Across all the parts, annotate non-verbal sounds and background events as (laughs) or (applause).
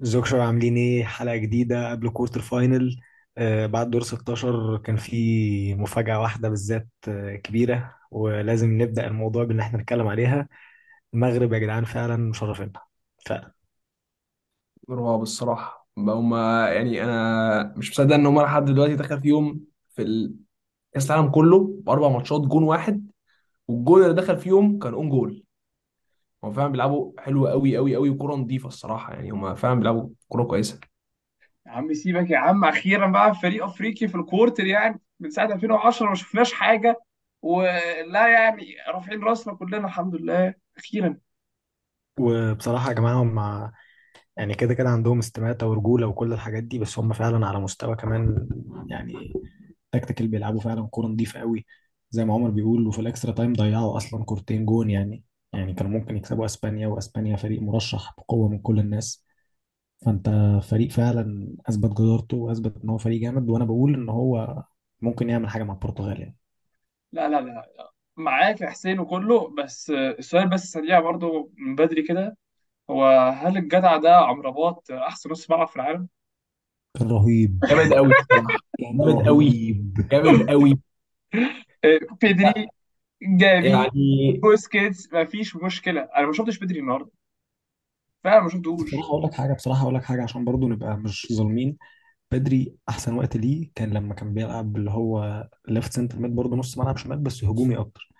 زوكشر عاملين إيه؟ حلقة جديدة قبل quarter final آه بعد دور 16 كان في مفاجأة واحدة بالذات آه كبيرة ولازم نبدأ الموضوع بإن إحنا نتكلم عليها. المغرب يا جدعان فعلا مشرفينها فعلا. رعب الصراحة. هما يعني أنا مش مصدق إن هما لحد دلوقتي دخل فيهم في كأس العالم كله بأربع ماتشات جون واحد والجون اللي دخل فيهم كان own goal هما فعلا بيلعبوا حلو قوي قوي قوي وكرة نظيفة الصراحة يعني. هما فعلا بيلعبوا كرة كويسة. يا عم سيبك يا عم. أخيرا بقى فريق أفريقي في الكورتر يعني من ساعة 2010 ما شفناش حاجة ولا يعني رافعين راسنا كلنا الحمد لله. أخيرا. وبصراحة يا جماعة هم يعني كده كده عندهم استماتة ورجولة وكل الحاجات دي بس هم فعلا على مستوى كمان يعني تكتيكال بيلعبوا فعلا كورة نظيفة قوي زي ما عمر بيقول وفي ال extra time ضيعوا أصلا كورتين جون يعني. يعني كانوا ممكن يكسبوا أسبانيا وأسبانيا فريق مرشح بقوة من كل الناس. فأنت فريق فعلا أثبت جدارته وأثبت إن هو فريق جامد وأنا بقول إن هو ممكن يعمل حاجة مع البرتغال يعني. لا لا لا معاك يا حسين وكله بس السؤال بس سريع برضو من بدري كده. هو هل الجدع ده عمرو أحسن نص ملعب في العالم؟ كان رهيب. جامد قوي جامد قوي رهيب. جامد قوي (laughs) إيه، بيدري جافي يعني بوسكيتس ما فيش مشكلة. أنا ما شفتش بيدري النهارده. فعلا ما بصراحة شفتوش أقول لك حاجة بصراحة أقول لك حاجة عشان برضو نبقى مش ظالمين. بدري أحسن وقت ليه كان لما كان بيلعب اللي هو left centre mid برضه نص ملعب شمال بس هجومي أكتر.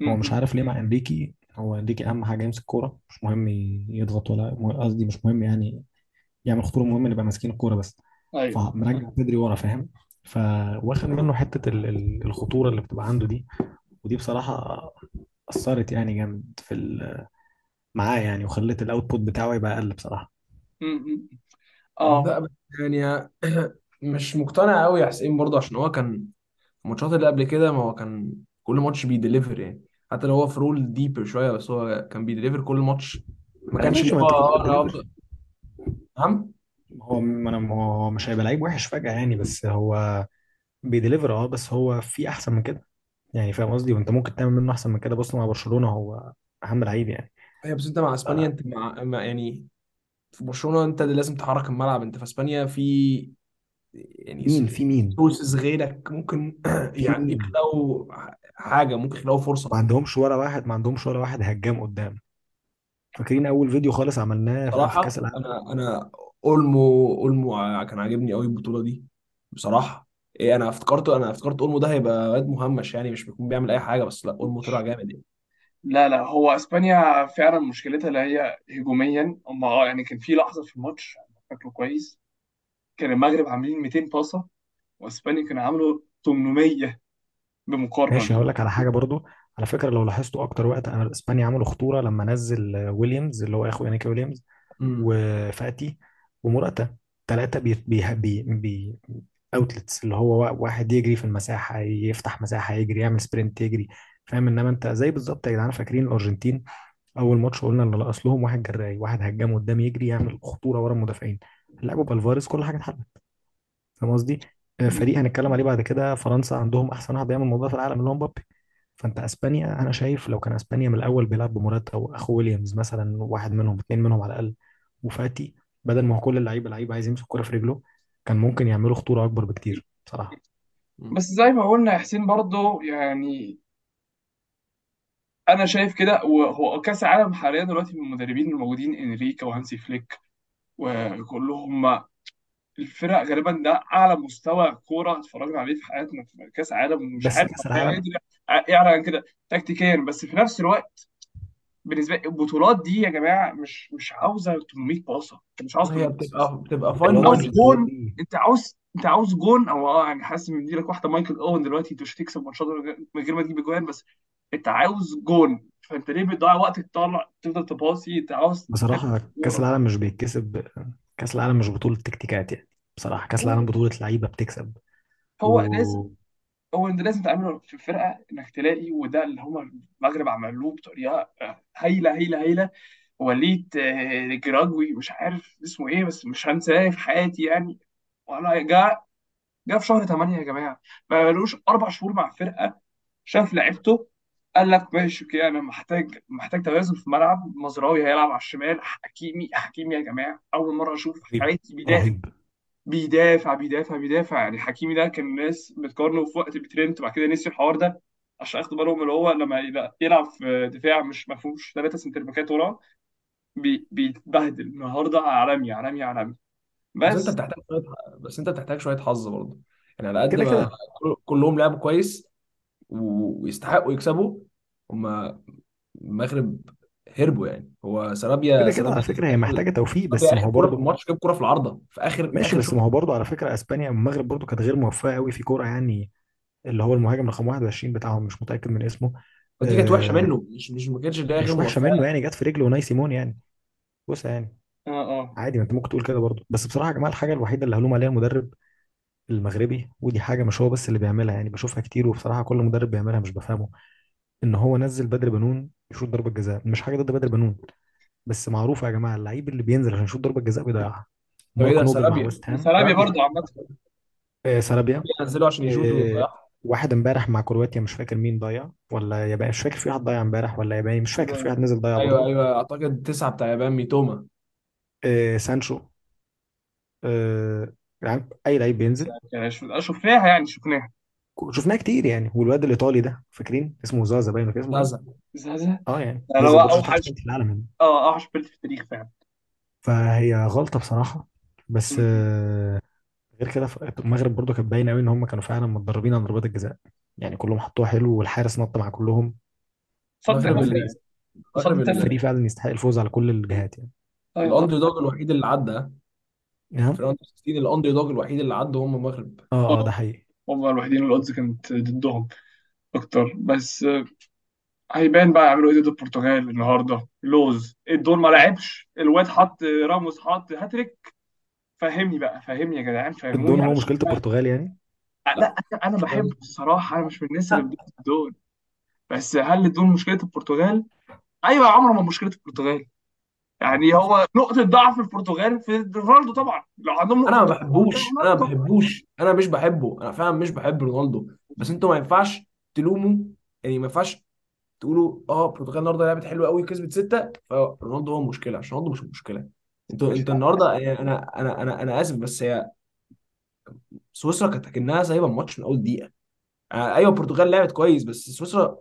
م- هو مش. عارف ليه مع إنريكي. هو إنريكي أهم حاجة يمسك كورة مش مهم يضغط ولا قصدي مش مهم يعني يعمل خطورة مهم نبقى ماسكين الكورة بس. أيوه. فمرجع بدري ورا فاهم؟ فواخد منه حتة ال- ال- الخطورة اللي بتبقى عنده دي. ودي بصراحة أثرت يعني جامد في ال- معاه يعني وخلت ال output بتاعه يبقى أقل بصراحة. م- م. آه لا بس يعني (clears throat) مش مقتنع قوي يا حسين برضه عشان هو كان الماتشات اللي قبل كده ما هو كان كل ماتش بي deliver يعني. حتى لو هو في role deeper شوية بس هو كان بي deliver كل ماتش. ما كانش اللي ماشي ما هو أنت كده آه أنا افضل فاهم هو ما أنا هو مش هيبقى لعيب وحش فجأة يعني بس هو بي deliver آه بس هو في أحسن من كده. يعني فاهم قصدي؟ وأنت ممكن تعمل منه أحسن من كده. بص مع برشلونة هو أهم لعيب يعني. أيوه بس أنت مع إسبانيا أنت مع مع- يعني في برشلونة أنت اللي لازم تحرك الملعب. أنت في إسبانيا في يعني مين؟ في مين؟ sources غيرك ممكن في يعني مين؟ يخلقوا حاجة ممكن يخلقوا فرصة. ما عندهمش ولا واحد ما عندهمش ولا واحد هجام قدام. فاكرين أول فيديو خالص عملناه في في كأس العالم؟ أنا أنا أولمو أولمو ع- كان عاجبني قوي البطولة دي بصراحة. إيه أنا افتكرت أنا افتكرت أولمو ده هيبقى واد مهمش يعني مش بيكون بيعمل أي حاجة بس لأ أولمو طلع جامد يعني. لا لا هو إسبانيا فعلا مشكلتها اللي هي هجوميا. هم آه يعني كان في لحظة في الماتش فاكره كويس. كان المغرب عاملين 200 باصة وإسبانيا كانوا عاملوا 800 ماشي بمقارنه هقول لك على حاجة برضو. على فكرة لو لاحظتوا أكتر وقت أنا إسبانيا عملوا خطورة لما نزل ويليامز اللي هو إخو إنيكي ويليامز امم وفاتي ومراتا ثلاثة بي بي بي, بي outlets اللي هو واحد يجري في المساحة يفتح مساحة يجري يعمل sprint يجري. فاهم؟ إنما أنت زي بالظبط يا جدعان فاكرين الأرجنتين أول ماتش قلنا إن ناقصهم واحد جراي واحد هجام قدام يجري يعمل خطورة ورا المدافعين. لعبوا بالفاريز كل حاجة اتحلت. فاهم قصدي؟ آه، فريق هنتكلم عليه بعد كده فرنسا عندهم أحسن واحد بيعمل الموضوع في العالم اللي هو مبابي. فأنت أسبانيا أنا شايف لو كان أسبانيا من الأول بيلعب بموراتا وأخو ويليامز مثلا واحد منهم اتنين منهم على الأقل وفاتي بدل ما هو كل اللعيبة لعيب عايز يمسك الكوره في رجله كان ممكن يعملوا خطورة أكبر بكتير بصراحة. بس زي ما قلنا يا حسين برضو يعني أنا شايف كده وهو كأس العالم حاليا دلوقتي من المدربين الموجودين إنريكي وهانسي فليك وكلهم الفرق غالبا ده أعلى مستوى كورة اتفرجنا عليه في حياتنا في كأس عالم ومش بس عارف كأس هو العالم يعلن عن كده تكتيكيا بس في نفس الوقت بالنسبة لي البطولات دي يا جماعة مش مش عاوزة 800 باصه انت مش عاوز هي 800 باصه بتبقى بتبقى fine عاوز جون أنت عاوز أنت عاوز جون أو آه يعني حاسس إن دي لك واحدة مايكل أوين دلوقتي أنت مش هتكسب ماتشات من غير ما تجيب اجوان بس أنت عاوز جون. فأنت ليه بتضيع وقتك تطلع تفضل تباصي أنت عاوز بصراحة كأس العالم مش بيتكسب كأس العالم مش بطولة تكتيكات يعني. بصراحة كأس العالم بطولة لعيبة بتكسب. هو لازم هو انت لازم تعمله في الفرقه إنك تلاقي وده اللي هم المغرب عملوه بطريقة آه، هايلة هايلة هايلة. وليد آه، جراجوي مش عارف اسمه إيه بس مش هنساه في حياتي يعني. ولا جاء جاء في شهر 8 يا جماعة. ما بقالوش أربع شهور مع الفرقه شاف لعيبته قال لك ماشي okay أنا محتاج محتاج توازن في الملعب مزراوي هيلعب على الشمال. حكيمي حكيمي يا جماعة أول مرة أشوف في حياتي رهيب. بيدافع بيدافع بيدافع. يعني حكيمي ده كان الناس بتقارنه في وقت بترنت وبعد كده نسي الحوار ده. عشان ياخدوا بالهم اللي هو لما يلعب في دفاع مش ما فيهوش ثلاثة centre back ات وراه بي- بيتبهدل. النهارده عالمي عالمي عالمي. بس أنت بس بتحتاج شوية بس أنت بتحتاج شوية حظ برضه. يعني على قد كده ما كده. كل- كلهم لعبوا كويس و- ويستحقوا يكسبوا هما المغرب هربوا يعني. هو سرابيا كده كده على سرابيا فكرة هي محتاجة توفيق بس سرابيا ما هو كورة في برضه الماتش جاب كورة في العارضة في آخر ماشي آخر بس شوط. ما هو برضه على فكرة إسبانيا المغرب برضه كانت غير موفقة قوي في كورة يعني اللي هو المهاجم رقم 21 بتاعهم مش متأكد من اسمه. ودي كانت وحشة آه منه مش مش ما كانتش اللي هي غير مش وحشة موفقة. منه يعني جت في رجل وناي سيمون يعني. بص يعني. آه آه. عادي ما أنت ممكن تقول كده برضه بس بصراحة يا جماعة الحاجة الوحيدة اللي هلوم عليها المدرب المغربي ودي حاجة مش هو بس اللي بيعملها يعني بشوفها كتير وبصراحة كل مدرب بيعملها مش بفهمه. إن هو نزل بدر بنون يشوط ضربة جزاء. مش حاجة ضد بدر بنون بس معروفه يا جماعة اللعيب اللي بينزل عشان يشوط ضربة جزاء بيضيعها. طب إيه ده؟ سرابيا سرابيا برضو عامة. آه سارابيا. نزلوا عشان يشوطوا آه واحد امبارح مع كرواتيا مش فاكر مين ضيع ولا ياباني مش فاكر في واحد ضيع امبارح ولا ياباني مش فاكر في واحد نزل ضيع أيوه برضه. أيوه أعتقد تسعة بتاع يابان ميتوما. آه سانشو. آه يعني أي لعيب بينزل. يعني شف- شفناها يعني شفناها. شفناه كتير يعني. والواد الإيطالي ده فاكرين؟ اسمه زازا باين. ولا اسمه؟ إيه زازا. زازا؟ آه يعني. نزل هو اوحش في العالم يعني. آه اوحش بيلد في التاريخ فعلا. فهي غلطة بصراحة. بس. آه غير كده المغرب برضه كانت باينة قوي إن هم كانوا فعلا متدربين على ضربات الجزاء. يعني كلهم حطوها حلو والحارس نط مع كلهم. صد المغرب تافه ال- المغرب صد الفريق فعلا يستحق الفوز على كل الجهات يعني. أيوه. صد الاندر دوج الوحيد اللي عدى. نعم. في الاندر 16 الاندر دوج الوحيد اللي عدى هم المغرب آه آه ده حقيقي. هم الوحيدين اللي الاودز كانت ضدهم أكتر. بس هيبان بقى يعملوا إيه ضد البرتغال النهارده. لوز. الدور ما لعبش. الواد حط راموس حط هاتريك. فهمني بقى. فهمني يا جدعان. الدون فهموني هو علشان مشكلة البرتغال يعني؟ لا أنا أنا بحبه الصراحه أنا مش من الناس اللي لا بتدوس الدون بس هل الدون مشكلة البرتغال؟ أيوه يا عمر ما مشكلة البرتغال. يعني هو نقطة ضعف البرتغال في رونالدو طبعا. لو عندهم أنا ما بحبوش أنا ما بحبوش أنا مش بحبه. أنا فعلا مش بحب رونالدو. بس أنتوا ما ينفعش تلوموا يعني ما ينفعش تقولوا آه البرتغال النهارده لعبت حلوة قوي كسبت ستة فرونالدو هو المشكلة عشان رونالدو مش المشكلة أنتوا انت النهارده يعني أنا أنا أنا أنا آسف بس هي سويسرا كانت كانها سايبة الماتش من أول دقيقة. آه، أيوه البرتغال لعبت كويس بس سويسرا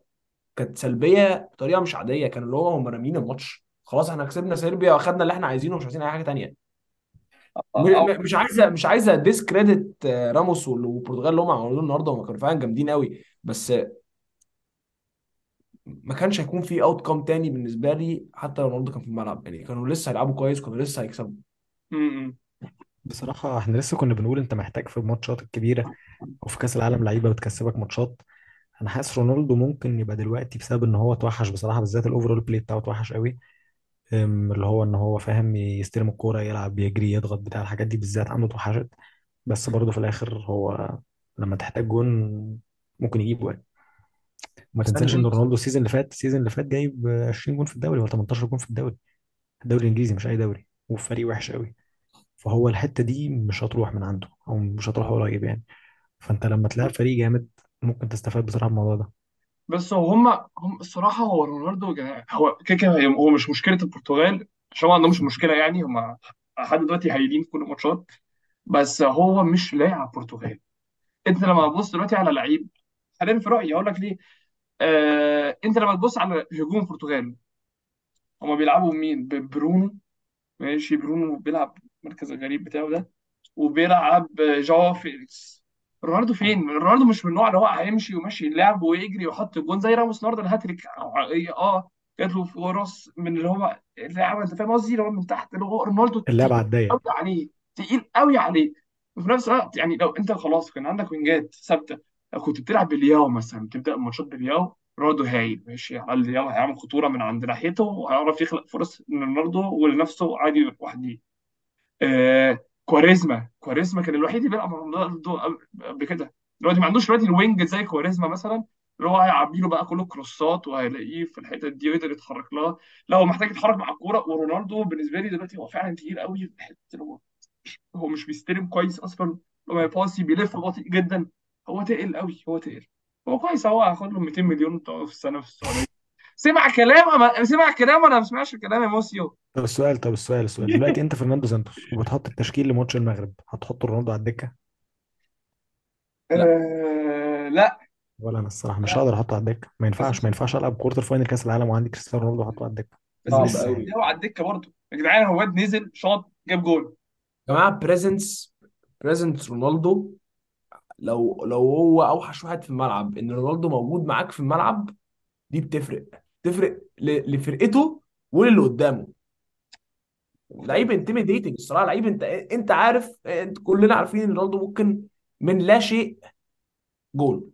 كانت سلبية بطريقة مش عادية. كانوا اللي هو هم رامين الماتش. خلاص إحنا كسبنا صربيا واخدنا اللي إحنا عايزينه ومش عايزين أي حاجة تانية. م- أو م- مش عايزة مش عايزة discredit راموس وال- والبرتغال اللي هم عملوه النهارده هم كانوا فعلا جامدين قوي. بس ما كانش هيكون في outcome تاني بالنسبة لي حتى لو رونالدو كان في الملعب. يعني كانوا لسه هيلعبوا كويس كانوا لسه هيكسبوا. بصراحة إحنا لسه كنا بنقول انت محتاج في الماتشات الكبيرة أو في كأس العالم لعيبة بتكسبك ماتشات. أنا حاسس رونالدو ممكن يبقى دلوقتي بسبب إن هو توحش بصراحة بالذات ال overall play بتاعه توحش قوي. أم، اللي هو إن هو فاهم يستلم الكورة يلعب يجري يضغط بتاع الحاجات دي بالذات عنده توحشت بس برضه في الآخر هو لما تحتاج جون ممكن يجيب جون ما تنساش إن رونالدو ال season اللي فات ال season اللي فات جايب 20 جون في الدوري ولا 18 جون في الدوري. الدوري الإنجليزي مش أي دوري وفي فريق وحش قوي فهو الحتة دي مش هتروح من عنده أو مش هتروح قريب يعني. فأنت لما تلاعب فريق جامد ممكن تستفاد بصراحة من الموضوع ده. بس هم هم الصراحة هو رونالدو هو كده كده هو مش مشكلة البرتغال عشان ما عندهمش مشكلة يعني هم لحد دلوقتي هايلين في كل الماتشات بس هو مش لاعب برتغال. انت لما تبص دلوقتي على لعيب خلينا في رأيي أقول لك ليه. آه انت لما تبص على هجوم البرتغال هم بيلعبوا مين؟ ب- برونو ماشي برونو بيلعب المركز الغريب بتاعه ده وبيلعب جواو فيليكس. رونالدو فين؟ رونالدو مش من النوع اللي هو هيمشي وماشي اللعب ويجري ويحط الجون زي راموس النهارده الهاتريك آه جات له فرص من اللي هو اللعب انت فاهم قصدي؟ اللي هو من تحت اللي هو رونالدو اللعب تقيل على الضيق قوي عليه تقيل قوي عليه. وفي نفس الوقت يعني لو انت خلاص كان عندك wing ات ثابتة لو كنت بتلعب بالياو مثلا تبدأ الماتشات بالياو رونالدو هايل ماشي على الياو هيعمل خطورة من عند ناحيته وهيعرف يخلق فرص لرونالدو ولنفسه عادي لوحده آه كواريزما. كواريزما كان الوحيد اللي بيلعب مع رونالدو قبل كده. دلوقتي ما عندوش دلوقتي ال wing زي كواريزما مثلا اللي هو هيعبي له بقى كله cross ات وهيلاقيه في الحتت دي ويقدر يتحرك لها. لا هو محتاج يتحرك مع الكورة. ورونالدو بالنسبة لي دلوقتي هو فعلا تقيل قوي في الحتة اللي هو هو مش بيستلم كويس أصلا. لما يباصي بيلف بطيء جدا. هو تقل قوي هو تقل. هو كويس هو هياخد له 200 مليون في السنة في السعودية. سمع كلام أما سمع كلام ولا ما سمعش الكلام يا موسيو طب السؤال طب السؤال السؤال دلوقتي انت فرناندو سانتوس وبتحط التشكيل لماتش المغرب هتحط رونالدو على الدكة؟ لا أه لا. ولا أنا الصراحة مش لا هقدر أحطه على الدكة. ما بس ينفعش ما ينفعش ألعب كوارتر فاينل كأس العالم وعندي كريستيانو رونالدو احطه على الدكة. بس صعب ميسي لسه قوي هو على الدكة برضه. يا جدعان هو واد نزل شاط جاب جول. يا جماعة presence presence رونالدو. لو لو هو أوحش واحد في الملعب إن رونالدو موجود معاك في الملعب دي بتفرق. تفرق ل- لفرقته وللي قدامه. لعيب intimidating الصراحة لعيب انت انت عارف انت كلنا عارفين إن رونالدو ممكن من لا شيء جول.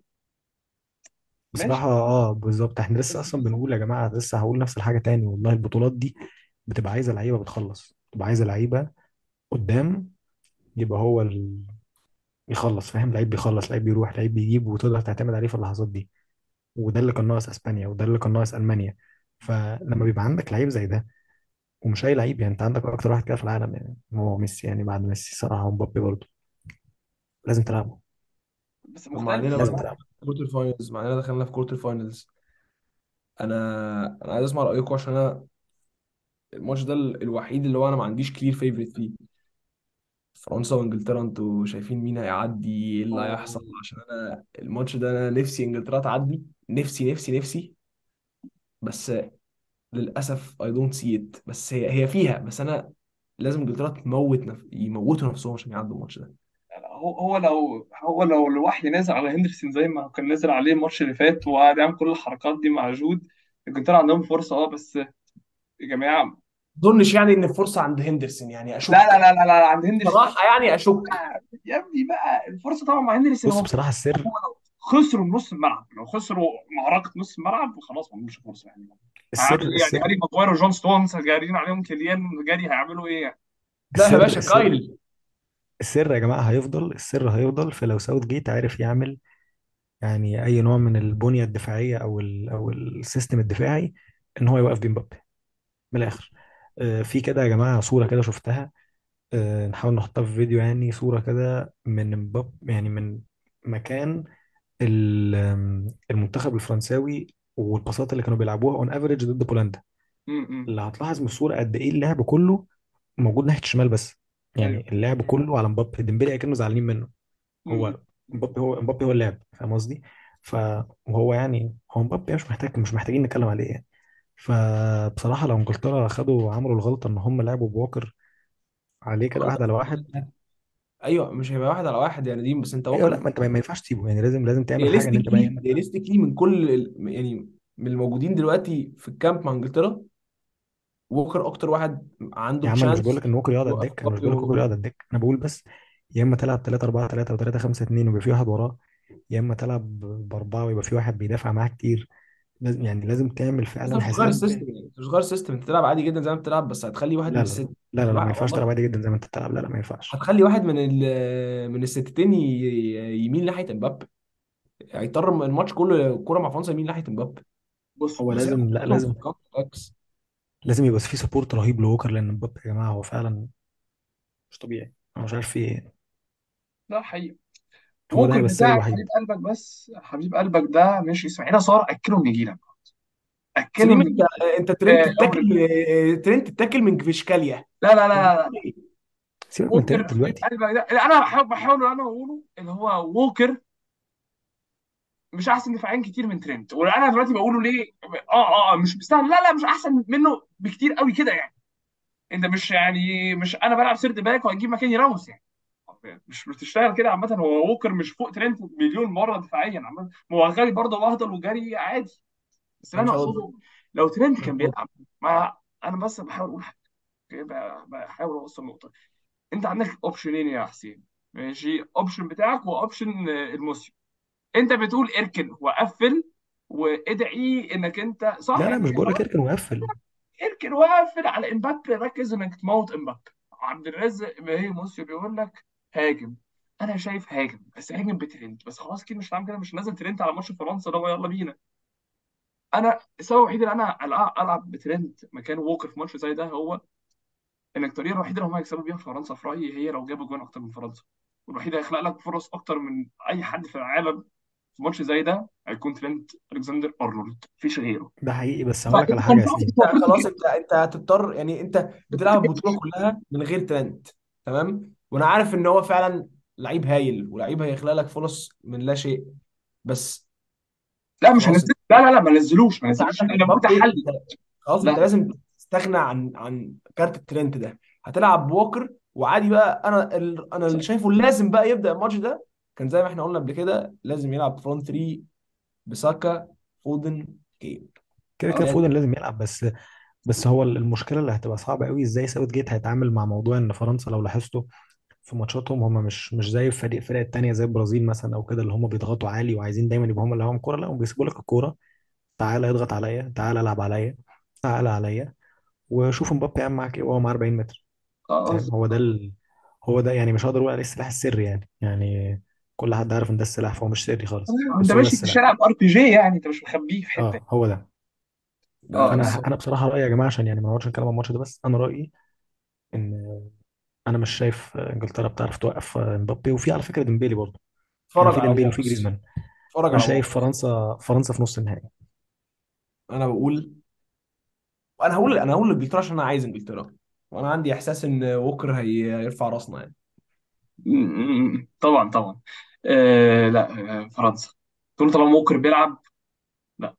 ماشي. بصراحه آه بالظبط. إحنا لسه أصلا بنقول يا جماعة لسه هقول نفس الحاجة تاني والله. البطولات دي بتبقى عايزة لعيبة بتخلص. بتبقى عايزة لعيبة قدام يبقى هو ال... يخلص فاهم؟ لعيب بيخلص لعيب بيروح لعيب بيجيب وتقدر تعتمد عليه في اللحظات دي. وده اللي كان ناقص أسبانيا وده اللي كان ناقص ألمانيا. فلما بيبقى عندك لعيب زي ده ومش أي لعيب يعني أنت عندك أكتر واحد كده في العالم يعني هو ميسي يعني بعد ميسي صراحة ومبابي برضه. لازم تلعبه. بس ومع مختلف. اننا لازم بقى. تلعبه. quarter-finals مع إننا دخلنا في quarter-finals أنا أنا عايز أسمع رأيكم عشان أنا الماتش ده ال- الوحيد اللي هو أنا ما عنديش clear favorite فيه. فرنسا وانجلترا أنتوا شايفين مين هيعدي؟ إيه اللي آه، هيحصل؟ عشان أنا الماتش ده أنا نفسي انجلترا تعدي نفسي نفسي نفسي. بس للأسف I don't see it. بس هي هي فيها بس أنا لازم انجلترا تموت نف... يموتوا نفسهم عشان يعدوا الماتش ده. هو هو لو هو لو الوحي نازل على هندرسون زي ما كان نازل عليه الماتش اللي فات وقعد يعمل كل الحركات دي مع جود انجلترا عندهم فرصة. آه بس يا جماعة ما اظنش يعني إن الفرصة عند هندرسون يعني لا لا اشك لا لا, لا عند هندرسون. بصراحه يعني أشك. يا ابني بقى الفرصة طبعا مع هندرسون بص بصراحة السر خسروا نص الملعب لو خسروا معركة نص الملعب خلاص ما عندهمش فرصة يعني. السر إيه يعني؟ السر هاري ماجواير وجون ستونز جارين عليهم كيليان جاري هيعملوا إيه يعني؟ لا يا باشا السر كايل السر يا جماعة هيفضل السر هيفضل في لو ساوث جيت عارف يعمل يعني أي نوع من البنية الدفاعية أو ال أو ال system الدفاعي إن هو يوقف بين مبابي من الآخر. آه، في كده يا جماعة صورة كده شفتها. آه، نحاول نحطها في فيديو يعني صورة كده من مبابي يعني من مكان ال- آم، المنتخب الفرنساوي والباصات اللي كانوا بيلعبوها on average ضد بولندا. امم اللي هتلاحظ من الصورة قد إيه اللعب كله موجود ناحية الشمال بس. أيوه يعني اللعب كله على مبابي ديمبلي كانوا زعلانين منه. امم هو مبابي هو مبابي هو اللاعب فاهم قصدي؟ ف وهو يعني هو مبابي مش محتاج مش محتاجين نتكلم عليه يعني. فبصراحة لو إنجلترا خدوا عملوا الغلطة إن هم لعبوا ب ووكر عليه كده واحد على واحد. أيوه مش هيبقى واحد على واحد يعني دي بس أنت أيوه لأ ما أنت ما ينفعش تسيبه يعني لازم لازم تعمل حاجة إن أنت بقى يا رياليستيكلي تلعب رياليستيكلي من كل ال- يعني من الموجودين دلوقتي في ال camp مع إنجلترا؟ ووكر أكتر واحد عنده يا عم أنا مش بقول تشانس لك إن ووكر يقعد على الدكة أنا مش بقول لك ووكر يقعد على الدكة. أنا بقول بس يا إما تلعب 3 4 3 و3 5 2 ويبقى في واحد وراه يا إما تلعب بأربعة ويبقى في واحد بيدافع معاه كتير. لازم يعني لازم تعمل أنت فعلا مش هتغير حساب ال system يعني أنت مش هتغير ال system أنت تلعب عادي جدا زي ما بتلعب بس هتخلي واحد من لا لا الست لا لا لا ما واحد ينفعش تلعب والله عادي جدا زي ما أنت بتلعب لا لا ما ينفعش. هتخلي واحد من ال من الستتين ي- يمين ناحية امبابي هيضطر الماتش كله الكوره مع فرنسا يمين ناحية امبابي بص هو بص لازم لا لازم اتاكس لازم يبقى في سبورت رهيب لوكر لأن مبابي يا جماعة هو فعلا مش طبيعي. أنا مش عارف في إيه. ده حقيقي. هو ده ووكر هيبقى السر بتاعك حبيب الوحيد قلبك بس حبيب قلبك ده مش اسماعيل صار اكلهم يجي لك سليم اكلهم انت يجي أنت ترند آه، دوري تتاكل ترند تتاكل من كفيشكاليا لا لا لا لا إيه؟ سيبك من ووكر ترند حبيب دلوقتي. قلبك ده. اللي أنا بحاول بحاول أنا أقوله اللي هو ووكر مش أحسن دفاعيا كتير من ترينت وأنا دلوقتي بقوله ليه؟ آه آه مش مستاهل لا لا مش أحسن منه بكتير قوي كده يعني. أنت مش يعني مش أنا بلعب سيرد باك وهجيب مكاني راموس يعني. مش بتشتغل كده عامة. هو ووكر مش فوق ترينت مليون مرة دفاعيا عامة. هو غالي برضه واهدر وجري عادي. بس اللي أنا مش أقصده لو ترينت مش كان بيلعب ما أنا بس بحاول أقول حاجة. ب- بحاول أوصل نقطة. أنت عندك option ين يا حسين؟ ماشي؟ option بتاعك و option الموسيو أنت بتقول إركن وقفل وادعي إنك أنت صح؟ لا لا مش بقول لك إركن وقفل. إركن وقفل على إمبابي. ركز إنك تموت إمبابي. عبد الرازق هي موسيو بيقول لك هاجم. أنا شايف هاجم بس هاجم بترند. بس خلاص كده مش هعمل كده مش نازل ترند على ماتش فرنسا ده يلا بينا. أنا السبب الوحيد اللي أنا العب ألعب بترند مكان ووكر في ماتش زي ده هو إن الطريقة الوحيدة اللي هم هيكسبوا بيها فرنسا في رأيي هي لو جابوا جوان أكتر من فرنسا. والوحيده هيخلق لك فرص أكتر من أي حد في العالم في ماتش زي ده هيكون ترينت ألكسندر أرنولد. مفيش غيره. ده حقيقي بس هقول لك على حاجة يا سيدي. خلاص انت أنت هتضطر يعني أنت بتلعب البطولة كلها من غير ترند. تمام؟ وأنا عارف ان هو فعلا لعيب هايل ولعيب هيخلق لك فرص من لا شيء بس لا مش خلاص. هنزل لا لا لا ما نزلوش ما انت نزلوش أنا انت خلاص انت لا لازم تستغنى عن عن كارت الترند ده. هتلعب بووكر وعادي بقى أنا ال... أنا اللي شايفه لازم بقى يبدأ الماتش ده. كان زي ما إحنا قلنا قبل كده لازم يلعب front 3 بساكا فودن كين. كده كده فودن لازم يلعب بس بس هو المشكلة اللي هتبقى صعبة قوي إزاي ساوث جيت هيتعامل مع موضوع إن فرنسا لو لاحظتوا في ماتشاتهم هم مش مش زي الفريق الفرق التانية زي البرازيل مثلا أو كده اللي هم بيضغطوا عالي وعايزين دايما يبقى هم اللي هم الكوره لا هم بيسيبوا لك الكورة. تعالى اضغط عليا تعالى العب عليا تعالى عليا. وشوف مبابي يعمل معاك إيه وهو معاه 40 متر. خلاص. فاهم؟ هو ده ال... هو ده يعني مش هقدر أقول عليه السلاح السري يعني. يعني كل حد عارف إن ده السلاح فهو مش سري خالص. انت بس هو ده ماشي في السلاح. الشارع آر بي جي يعني أنت مش مخبيه في حتة. آه هو ده. آه فانا بالظبط أنا بصراحة رأيي يا جماعة عشان يعني ما نقعدش نتكلم عن الماتش ده بس أنا رأيي إن أنا مش شايف إنجلترا بتعرف توقف مبابي وفي على فكرة ديمبيلي برضه. يعني اتفرج في على ديمبيلي وفي جريزمان. اتفرج أنا على شايف وولفز فرنسا فرنسا في نص النهائي. أنا بقول أنا هقول أنا هقول انجلترا عشان أنا عايز إنجلترا. وأنا عندي إحساس إن ووكر هي- هيرفع راسنا يعني. م- م- طبعا طبعا. آه لا آه فرنسا. تقول طالما ووكر بيلعب لا.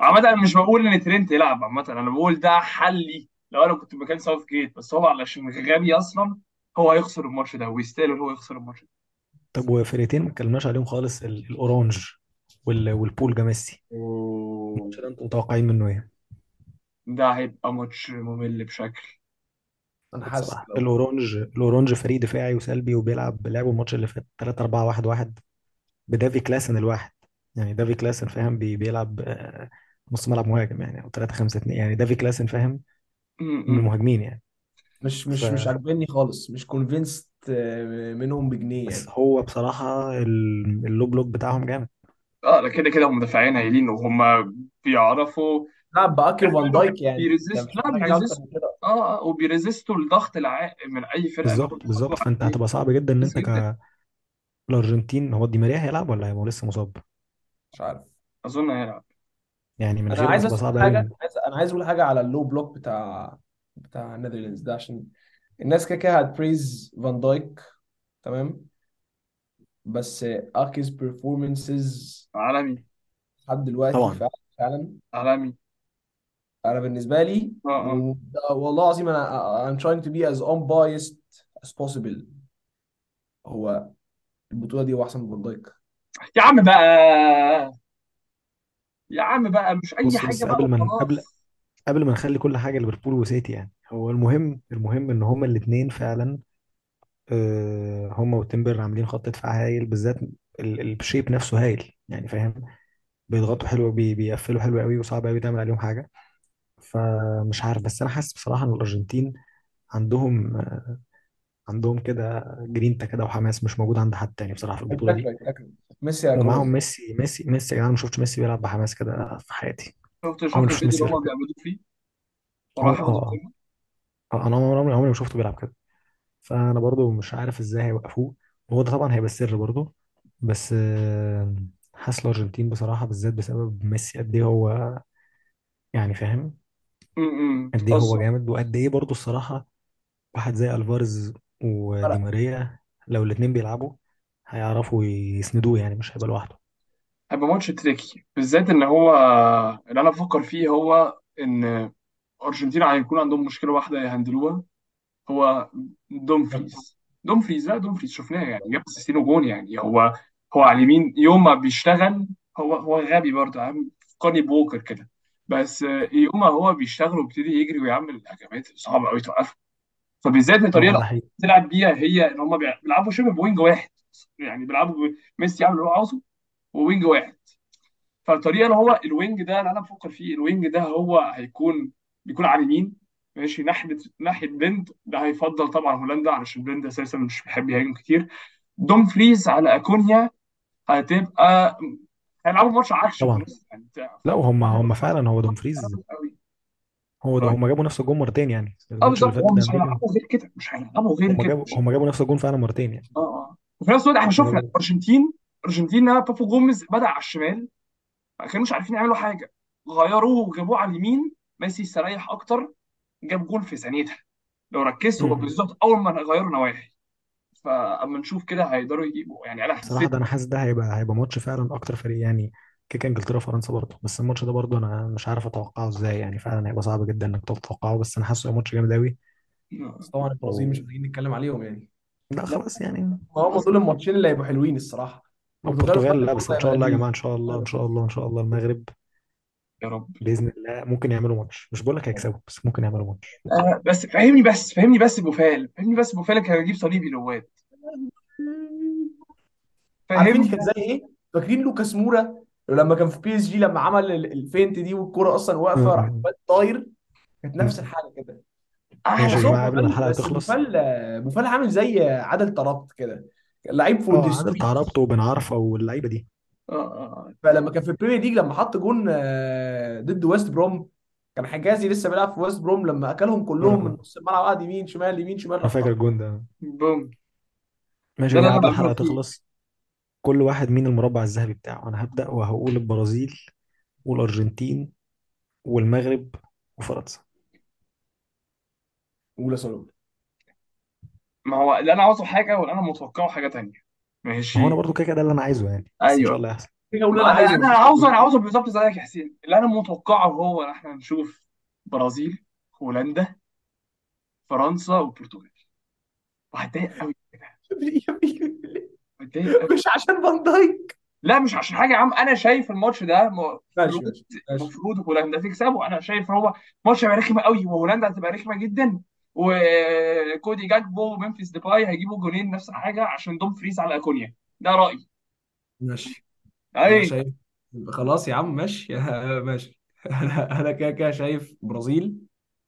عامة أنا مش بقول إن ترينت يلعب عامة. أنا بقول ده حلي لو أنا كنت مكان Southgate بس هو علشان غبي أصلا هو هيخسر الماتش ده ويستاهل هو يخسر الماتش ده. طب وفرقتين ما اتكلمناش عليهم خالص ال- الأورانج وال- والبول أوه. الماتش ده أنتوا متوقعين منه إيه؟ ده هيبقى ماتش ممل بشكل. أنا حاسس بصراحه لو الأورانج الأورانج فريق دفاعي وسلبي وبيلعب لعبوا الماتش اللي فات 3 4 1 1 بدافي كلاسن الواحد. يعني دافي كلاسن فاهم بي بيلعب آه، نص ملعب مهاجم يعني أو 3 5 2 يعني دافي كلاسن فاهم من. المهاجمين يعني. مش ف مش مش عاجبني خالص مش convinced منهم بجنيه بس يعني. هو بصراحة ال- ال low block بتاعهم جامد. آه ده كده كده هم مدافعين هايلين وهم بيعرفوا. لعب باكي وفان دايك يعني. انت بي resist مش لا محتاج حاجة أكتر بي resist من كده. آه آه وبي resist وا الضغط العائق من أي هم بالظبط بالظبط. فأنت عليه هتبقى صعب جدا إن كويس انت جدا. كالأرجنتين هو دي ماريا هيلعب ولا هو لسه مصاب؟ مش عارف. أظن هيلعب. يعني من أنا غيره عايز هتبقى أسأل صعبة حاجة قوي عايز أنا عايز أقول حاجة على ال low block بتاع بتاع ال Netherlands ده عشان الناس كده كده هت praise فان دايك تمام؟ بس أكي's performances عالمي. لحد دلوقتي طبعا. فعلا فعلا. عالمي. أنا بالنسبة لي آه آه. و- والله العظيم أنا I'm trying to be as unbiased as possible. هو البطولة دي هو أحسن من فان دايك يا عم بقى! يا عم بقى مش أي بص حاجة بص بقى قبل ما قبل وخلاص. قبل ما نخلي كل حاجة ليفربول وسيتي يعني هو المهم المهم إن هما الاثنين فعلا آه، هما وتيمبر عاملين خط دفاع هايل بالذات ال- ال shape نفسه هايل يعني فاهم؟ بيضغطوا حلو بي بيقفلوا حلو قوي وصعب قوي تعمل عليهم حاجة. فمش عارف بس أنا حاسس بصراحة إن الأرجنتين عندهم عندهم كده جرينتا كده وحماس مش موجود عند حد تاني بصراحة في البطولة دي. فاكرك فاكرك ميسي ومعاهم ايقوني ميسي ميسي ميسي يا جدعان ما شفتش ميسي بيلعب بحماس كده في حياتي. شفت عمري شفت ما شفت الفيديو ميسي اللي بيلعب هم كده. بيعملوه فيه؟ آه ياخدوا آه الكوره آه، أنا عمري عمري عمري ما شفته بيلعب كده. فأنا برضو مش عارف إزاي هيوقفوه. وهو ده طبعا هيبقى السر برضو. بس آه، حاسس الأرجنتين بصراحة بالذات بسبب ميسي قد إيه هو يعني فاهم؟ قد إيه هو بتهزر جامد. وقد إيه برضو الصراحة واحد زي ألفاريز ودي ماريا لو الاتنين بيلعبوا هيعرفوا يسندوه يعني مش هيبقى لوحده. هيبقى ماتش tricky بالذات إن هو اللي أنا بفكر فيه هو إن ارجنتينا هيكون عندهم مشكلة واحدة ي handle وها هو دومفريز. دومفريز لا دومفريز شفناه يعني جاب assist ين وجون يعني هو هو على اليمين يوم ما بيشتغل هو هو غبي برضه عامل فكرني بووكر كده. بس يوم ما هو بيشتغل ويبتدي يجري ويعمل هجمات صعبة قوي توقفه. فبالذات الطريقة آه اللي حقيقي. بتلعب بيها هي إن هم بيلعبوا شبه ب wing واحد. يعني بيلعبوا ب- ميسي يعمل اللي هو عاوزه و wing واحد. فالطريقة اللي هو ال wing ده اللي أنا بفكر فيه ال wing ده هو هيكون بيكون على اليمين ماشي ناحية ناحية بلند ده هيفضل طبعا هولندا علشان بلند أساسا مش بيحب يهاجم كتير. دوم فريز على أكونيا هتبقى هيلعبوا ماتش عكش في طبعا. النص يعني بتاع لا فالموضوع هم فعلا هو دومفريز. هو ده هم جابوا نفس الجون مرتين يعني آه الماتش اللي بالظبط. فات هو ضد مش أمريكا هيلعبوا غير كده مش هيلعبوا غير هم كده. جابوا هم جابوا نفس الجون فعلا مرتين يعني. آه آه. وفي نفس الوقت إحنا هم شفنا جابوا الأرجنتين الأرجنتين بابو جوميز بدأ على الشمال ما كانوش عارفين يعملوا حاجة. غيروه وجابوه على اليمين ميسي استريح أكتر جاب جول في ثانيتها. لو ركزت هو. بالظبط أول ما غيروا نواحي. فأما نشوف كده هيقدروا يجيبوا يعني أنا بصراحة حسيت ده أنا حاسس ده هيبقى هيبقى ماتش فعلا أكتر فريق يعني كيكا إنجلترا وفرنسا برضه. بس الماتش ده برضه أنا مش عارف أتوقعه إزاي يعني. فعلا هيبقى صعب جدا إنك تتوقعه بس أنا حاسه ماتش جامد أوي. بس طبعا البرازيل مش. محتاجين نتكلم عليهم يعني. لا لا خلاص يعني. هم خلاص دول الماتشين اللي هيبقوا حلوين الصراحة. البرتغال لا بس برضه إن هيبقى شاء الله يا جماعة إن شاء الله إن شاء الله إن شاء الله. المغرب يا رب. بإذن الله ممكن يعملوا ماتش. مش بقول لك هيكسبوا بس ممكن يعملوا ماتش. آه بس فهمني بس فهمني بس بوفال. فهمني بس بوفال كان هيجيب صليبي لواد. عارفين فهمني كانت زي إيه؟ فاكرين لوكاس مورا؟ لما كان في بي اس جي لما عمل ال- الفينت دي والكرة أصلا واقفة راح آه. طاير. كانت نفس. الحاجة كده. ماشي يا جماعة قبل ما بس تخلص. بوفال بوفال عامل زي عادل طرابط كده. لعيب ذا آه عادل تعربته وبن عرفة واللعيبة دي. آه آه فلما كان في البريمير ليج لما حط جون آه، ضد ويست بروم كان حجازي لسه بيلعب في ويست بروم لما أكلهم كلهم من آه. نص الملعب قعد يمين شمال يمين شمال أنا راح فاكر الجون ده. بوم. ماشي ده يا أنا قبل فيه تخلص. كل واحد مين المربع الذهبي بتاعه. أنا هبدأ وهقول البرازيل والأرجنتين والمغرب وفرنسا. اولى صالون ما هو اللي أنا عاوزه حاجة واللي أنا متوقعه حاجة تانية. ما هو أنا ماشي برضو كده كده ده اللي أنا عايزه يعني. بس إن شاء أيوه الله يحصل كده أقول أنا ما عايزه. أنا مفيش عاوزه أنا عاوزه بالظبط زيك يا حسين. اللي أنا متوقعه هو إن إحنا نشوف برازيل هولندا فرنسا والبرتغال وهتضايق قوي كده. (laughs) مش عشان فان دايك؟ لا مش عشان حاجة يا عم أنا شايف الماتش ده ماشي المفروض ماشي ماشي المفروض هولندا تكسبه أنا شايف هو ماتش هيبقى رخم قوي وهولندا هتبقى رخمة جدا وكودي جاكبو وممفيس ديباي هيجيبوا جولين نفس الحاجة عشان دوم فريز على أكونيا. ده رأيي. ماشي. أنا اي شايف خلاص يا عم ماشي. (laughs) ماشي. أنا (laughs) أنا كده كده شايف برازيل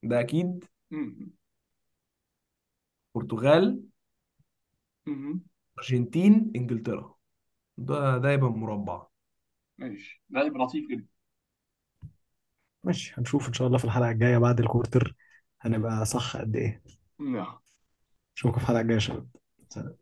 ده أكيد. م- برتغال. م- أرجنتين إنجلترا. ده ده يبقى مربع. ماشي. هيبقى لطيف جدا. ماشي هنشوف إن شاء الله في الحلقة الجاية بعد الكورتر هنبقى صح قد إيه. نعم. أشوفكم في الحلقة الجاية يا شباب. سلام.